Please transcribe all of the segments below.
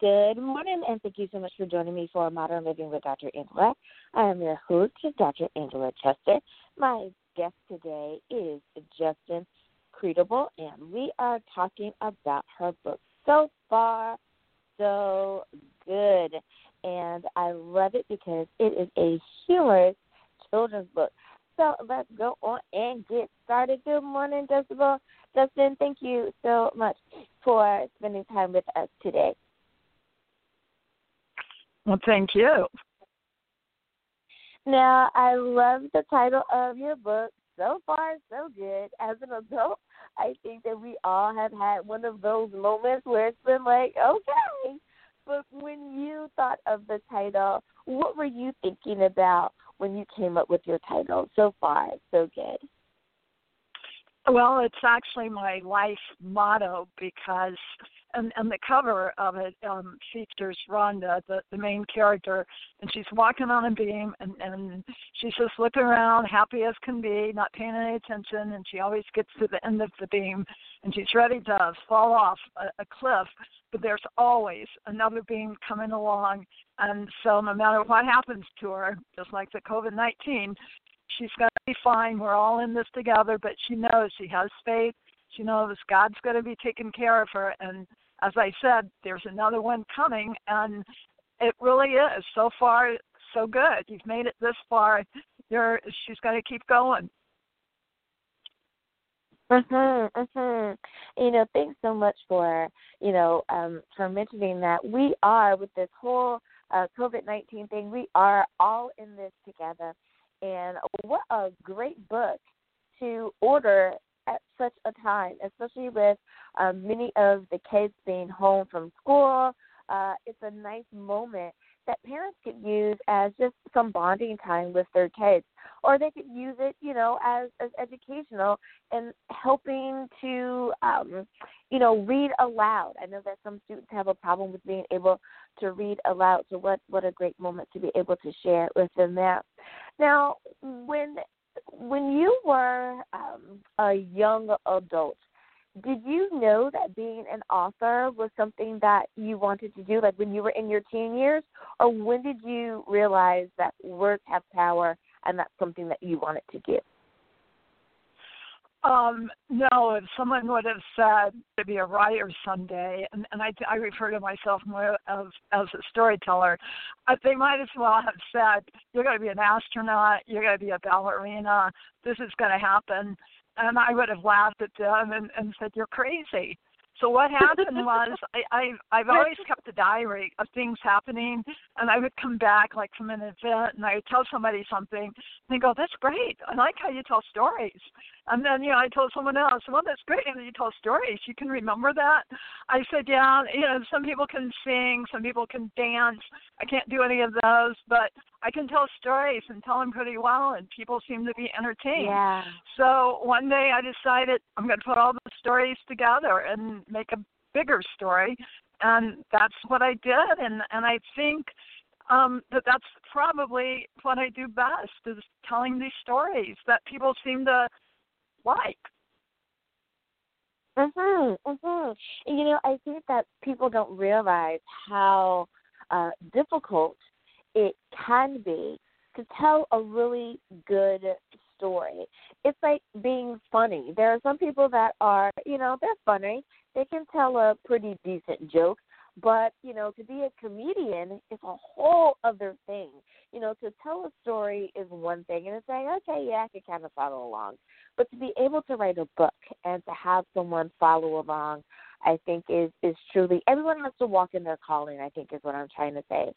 Good morning, and thank you so much for joining me for Modern Living with Dr. Angela. I am your host, Dr. Angela Chester. My guest today is Justyn Credible, and we are talking about her book, So Far, So Good. And I love it because it is a humorous children's book. So let's go on and get started. Good morning, Justyn. Justyn, thank you so much for spending time with us today. Well, thank you. Now, I love the title of your book. So far, so good. As an adult, I think that we all have had one of those moments where it's been like, okay. But when you thought of the title, what were you thinking about when you came up with your title? So far, so good. Well, it's actually my life motto because, and, and the cover of it um, features Rhonda, the, the main character, and she's walking on a beam, and, and she's just looking around, happy as can be, not paying any attention, and she always gets to the end of the beam, and she's ready to fall off a, a cliff, but there's always another beam coming along, and so no matter what happens to her, just like the COVID 19, she's going to be fine. We're all in this together, but she knows she has faith. She knows God's going to be taking care of her. And as I said, there's another one coming, and it really is. So far, so good. You've made it this far. You're, she's going to keep going. Mhm, mhm. You know, thanks so much for you know um, for mentioning that we are with this whole uh, COVID nineteen thing. We are all in this together, and what a great book to order at such a time, especially with um, many of the kids being home from school. Uh, it's a nice moment that parents could use as just some bonding time with their kids, or they could use it, you know, as as educational and helping to, um, you know, read aloud. I know that some students have a problem with being able to read aloud, so what what a great moment to be able to share with them that. Now, when when you were um, a young adult, did you know that being an author was something that you wanted to do, like when you were in your teen years, or when did you realize that words have power and that's something that you wanted to do? Um, no, if someone would have said to be a writer someday, and, and I, I refer to myself more as as a storyteller, uh, they might as well have said, "You're going to be an astronaut. You're going to be a ballerina. This is going to happen." and I would have laughed at them and, and said, "You're crazy." So what happened was I, I I've always kept a diary of things happening, and I would come back like from an event, and I would tell somebody something, and they go, "That's great. I like how you tell stories." And then you know I told someone else, "Well, that's great that you tell stories. You can remember that." I said, "Yeah, you know, some people can sing, some people can dance. I can't do any of those, but I can tell stories and tell them pretty well, and people seem to be entertained." Yeah. So one day I decided I'm going to put all the stories together and make a bigger story, and that's what I did. And and I think um, that that's probably what I do best is telling these stories that people seem to like. Mhm, mhm. You know, I think that people don't realize how uh, difficult it can be to tell a really good story. It's like being funny. There are some people that are, you know, they're funny. They can tell a pretty decent joke, but, you know, to be a comedian is a whole other thing. You know, to tell a story is one thing, and it's like, okay, yeah, I can kind of follow along. But to be able to write a book and to have someone follow along, I think is is truly everyone has to walk in their calling. I think is what I'm trying to say.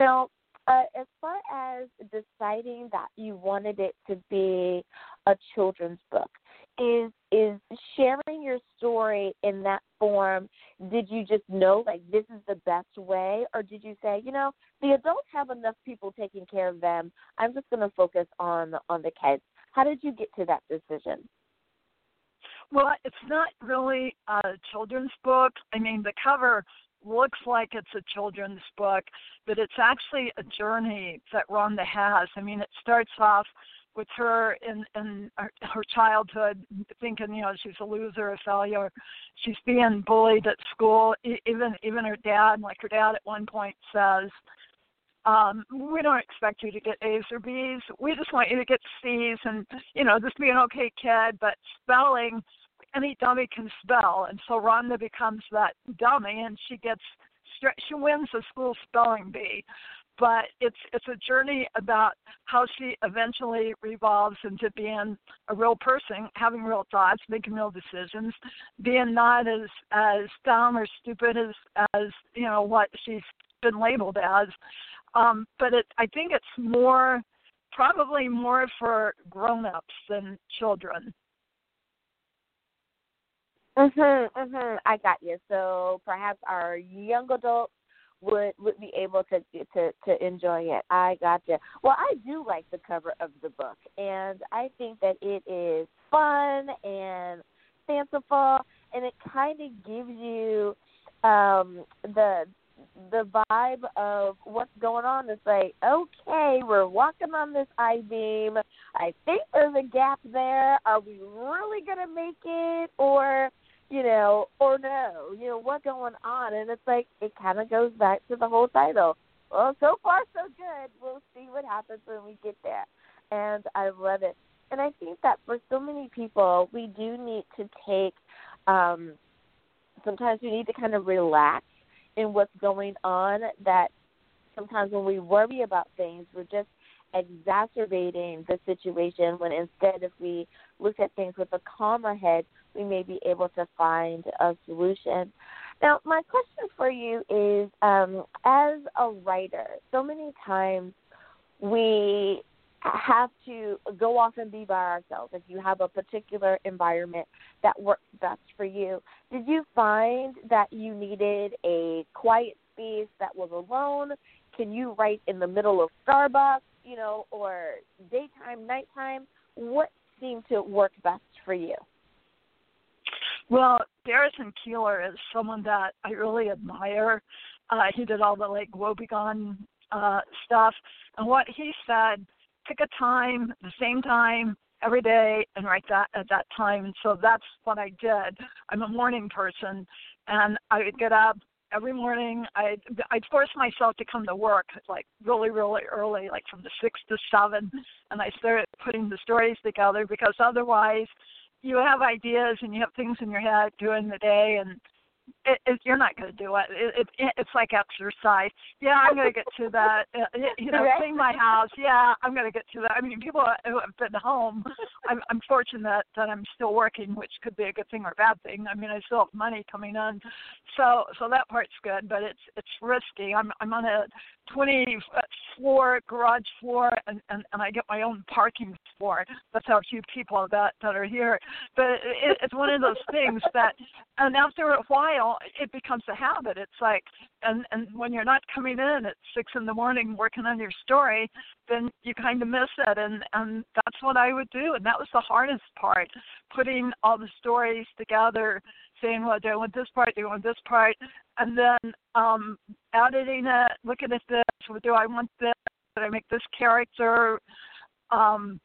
Now, uh, as far as deciding that you wanted it to be a children's book, is is sharing your story in that form did you just know like this is the best way? Or did you say you know the adults have enough people taking care of them. I'm just going to focus on on the kids. How did you get to that decision? Well it's not really a children's book. I mean the cover looks like it's a children's book, but it's actually a journey that Rhonda has. I mean, it starts off with her in in her, her childhood, thinking you know she's a loser, a failure. She's being bullied at school. Even even her dad, like her dad, at one point says, um, "We don't expect you to get A's or B's. We just want you to get C's, and you know just be an okay kid. But spelling, any dummy can spell, and so Rhonda becomes that dummy, and she gets she wins the school spelling bee but it's it's a journey about how she eventually revolves into being a real person, having real thoughts, making real decisions, being not as as dumb or stupid as as you know what she's been labeled as. Um, but it, I think it's more probably more for grown-ups than children. Mhm, mhm. I got you. So perhaps our young adults would would be able to to to enjoy it. I got you. Well, I do like the cover of the book, and I think that it is fun and fanciful, and it kind of gives you um the the vibe of what's going on. It's like, okay, we're walking on this I beam. I think there's a gap there. Are we really gonna make it, or you know, or no, you know, what's going on? And it's like it kind of goes back to the whole title. Well, so far so good. We'll see what happens when we get there. And I love it. And I think that for so many people, we do need to take. um Sometimes we need to kind of relax in what's going on. That sometimes when we worry about things, we're just exacerbating the situation when instead if we look at things with a calmer head we may be able to find a solution now my question for you is um, as a writer so many times we have to go off and be by ourselves if you have a particular environment that works best for you did you find that you needed a quiet space that was alone can you write in the middle of starbucks you know, or daytime, nighttime? What seemed to work best for you? Well, Garrison Keillor is someone that I really admire. Uh, he did all the like Wobegon uh, stuff, and what he said: pick a time, the same time every day, and write that at that time. And so that's what I did. I'm a morning person, and I would get up every morning I I'd force myself to come to work like really really early, like from the six to seven, and I started putting the stories together because otherwise you have ideas and you have things in your head during the day and it, it, you're not going to do it. It, it. It's like exercise. Yeah, I'm going to get to that. Uh, you know, clean my house. Yeah, I'm going to get to that. I mean, people who have been home. I'm, I'm fortunate that I'm still working, which could be a good thing or a bad thing. I mean, I still have money coming in, so so that part's good. But it's it's risky. I'm I'm on a 20 floor garage floor, and and and I get my own parking floor. That's how few people that that are here. But it, it's one of those things that, and after a while, it becomes a habit. It's like, and and when you're not coming in at six in the morning working on your story, then you kind of miss it. And and that's what I would do. And that was the hardest part, putting all the stories together saying, well, do I want this part? Do I want this part? And then um, editing it, looking at this. Do I want this? Did I make this character? Um,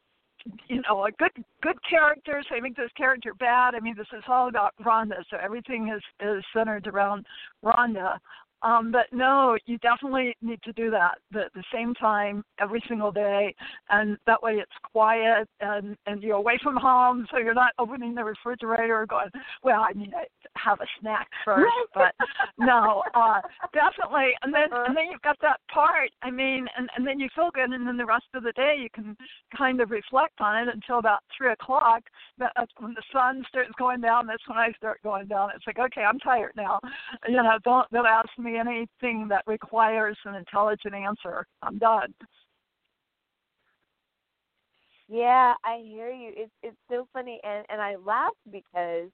you know, a good good character. So I make this character bad. I mean, this is all about Rhonda. So everything is is centered around Rhonda. Um, but no, you definitely need to do that at the same time every single day, and that way it's quiet and and you're away from home, so you're not opening the refrigerator or going, well, I need to have a snack first. but no, uh, definitely. And then and then you've got that part. I mean, and and then you feel good, and then the rest of the day you can kind of reflect on it until about three o'clock. That's when the sun starts going down. That's when I start going down. It's like, okay, I'm tired now. You know, don't don't ask me me anything that requires an intelligent answer. I'm done. Yeah, I hear you. It's it's so funny, and and I laugh because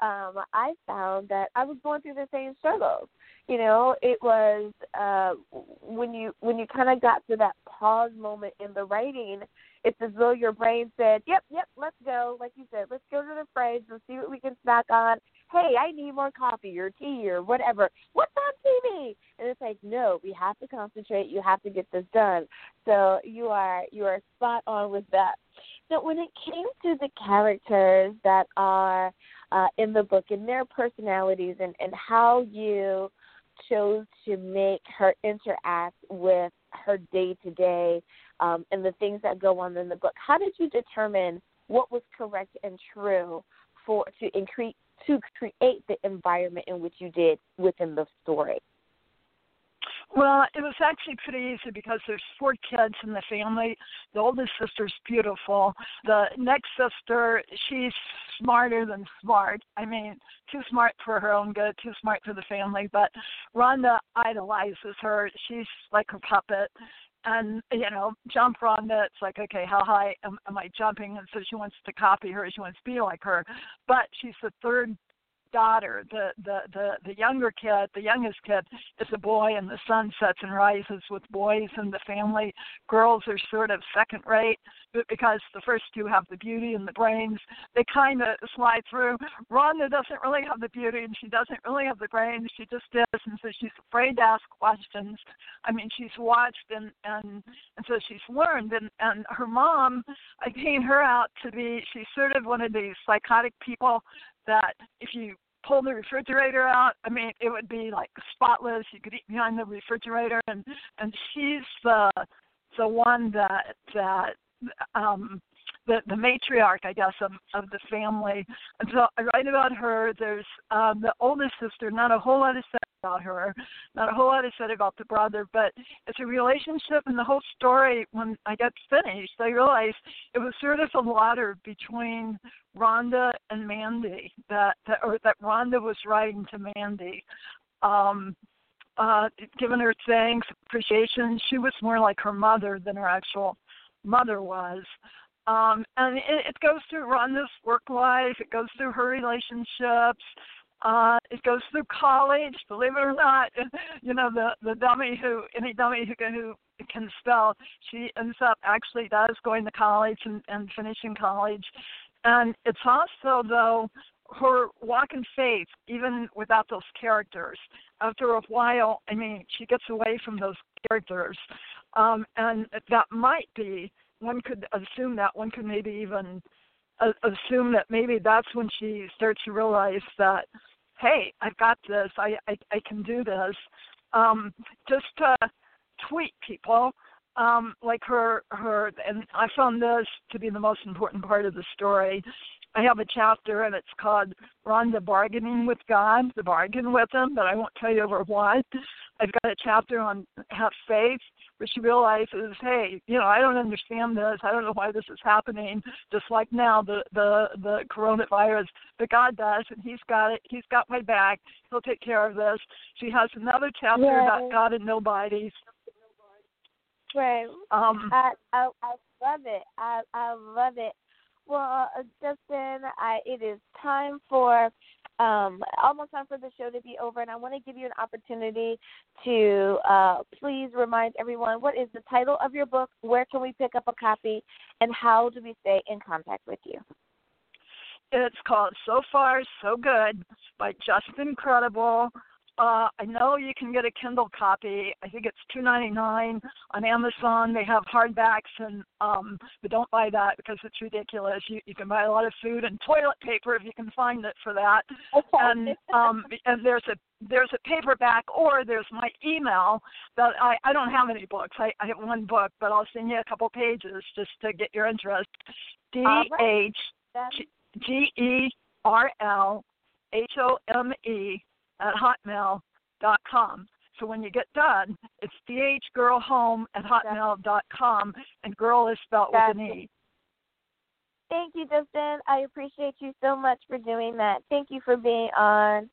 um I found that I was going through the same struggles. You know, it was uh when you when you kind of got to that pause moment in the writing, it's as though your brain said, "Yep, yep, let's go." Like you said, let's go to the fridge and see what we can snack on. Hey, I need more coffee or tea or whatever. What's on TV? And it's like, no, we have to concentrate. You have to get this done. So you are you are spot on with that. So when it came to the characters that are uh, in the book and their personalities and, and how you chose to make her interact with her day to day Um, and the things that go on in the book. How did you determine what was correct and true for to increase to create the environment in which you did within the story? Well, it was actually pretty easy because there's four kids in the family. The oldest sister's beautiful. The next sister, she's smarter than smart. I mean, too smart for her own good, too smart for the family. But Rhonda idolizes her. She's like her puppet. And you know, jump Rhonda. It's like, okay, how high am, am I jumping? And so she wants to copy her. She wants to be like her. But she's the third daughter, the the the the younger kid, the youngest kid, is a boy, and the sun sets and rises with boys in the family. Girls are sort of second rate, but because the first two have the beauty and the brains, they kind of slide through. Rhonda doesn't really have the beauty, and she doesn't really have the brains. She just is, and so she's afraid to ask questions. I mean, she's watched and and and so she's learned, and and her mom, I paint her out to be she's sort of one of these psychotic people that if you pull the refrigerator out, I mean, it would be like spotless. You could eat behind the refrigerator, and and she's the the one that that um the the matriarch, I guess, of of the family. And so I write about her. There's um the oldest sister. Not a whole lot said about her. Not a whole lot is said about the brother, but it's a relationship. And the whole story, when I got finished, I realized it was sort of a ladder between Rhonda and Mandy. That that or that Rhonda was writing to Mandy. Um, uh, giving her thanks, appreciation. She was more like her mother than her actual mother was. Um, and it, it goes through Rhonda's work life, it goes through her relationships, uh, it goes through college. Believe it or not, you know the the dummy who any dummy who can, who can spell, she ends up actually does going to college and, and finishing college. And it's also though her walk in faith, even without those characters. After a while, I mean, she gets away from those characters, um, and that might be one could assume that one could maybe even uh, assume that maybe that's when she starts to realize that hey i've got this i i, I can do this um just to tweet people um like her her and i found this to be the most important part of the story I have a chapter and it's called Rhonda Bargaining with God, the bargain with him, but I won't tell you over what. I've got a chapter on have faith, where she realizes, hey, you know, I don't understand this. I don't know why this is happening. Just like now, the the the coronavirus, but God does, and He's got it. He's got my back. He'll take care of this. She has another chapter about God and nobodies. Right. Um, I, I I love it. I I love it. Well, uh, Justyn, I, it is time for um, almost time for the show to be over, and I want to give you an opportunity to uh, please remind everyone what is the title of your book, where can we pick up a copy, and how do we stay in contact with you? It's called So Far So Good by Justyn Credible. Uh, I know you can get a Kindle copy. I think it's two ninety nine on Amazon. They have hardbacks, and um, but don't buy that because it's ridiculous. You you can buy a lot of food and toilet paper if you can find it for that. Okay. And um, and there's a there's a paperback or there's my email that I I don't have any books. I I have one book, but I'll send you a couple pages just to get your interest. D H G E R L H O M E at hotmail.com. So when you get done, it's dhgerlhome at hotmail.com, and girl is spelled with an E. Thank you, Justyn. I appreciate you so much for doing that. Thank you for being on.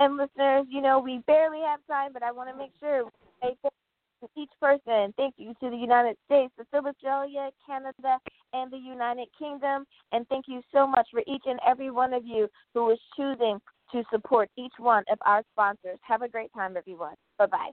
And listeners, you know, we barely have time, but I want to make sure we to each person. Thank you to the United States, the Australia, Canada, and the United Kingdom. And thank you so much for each and every one of you who is choosing to support each one of our sponsors. Have a great time, everyone. Bye bye.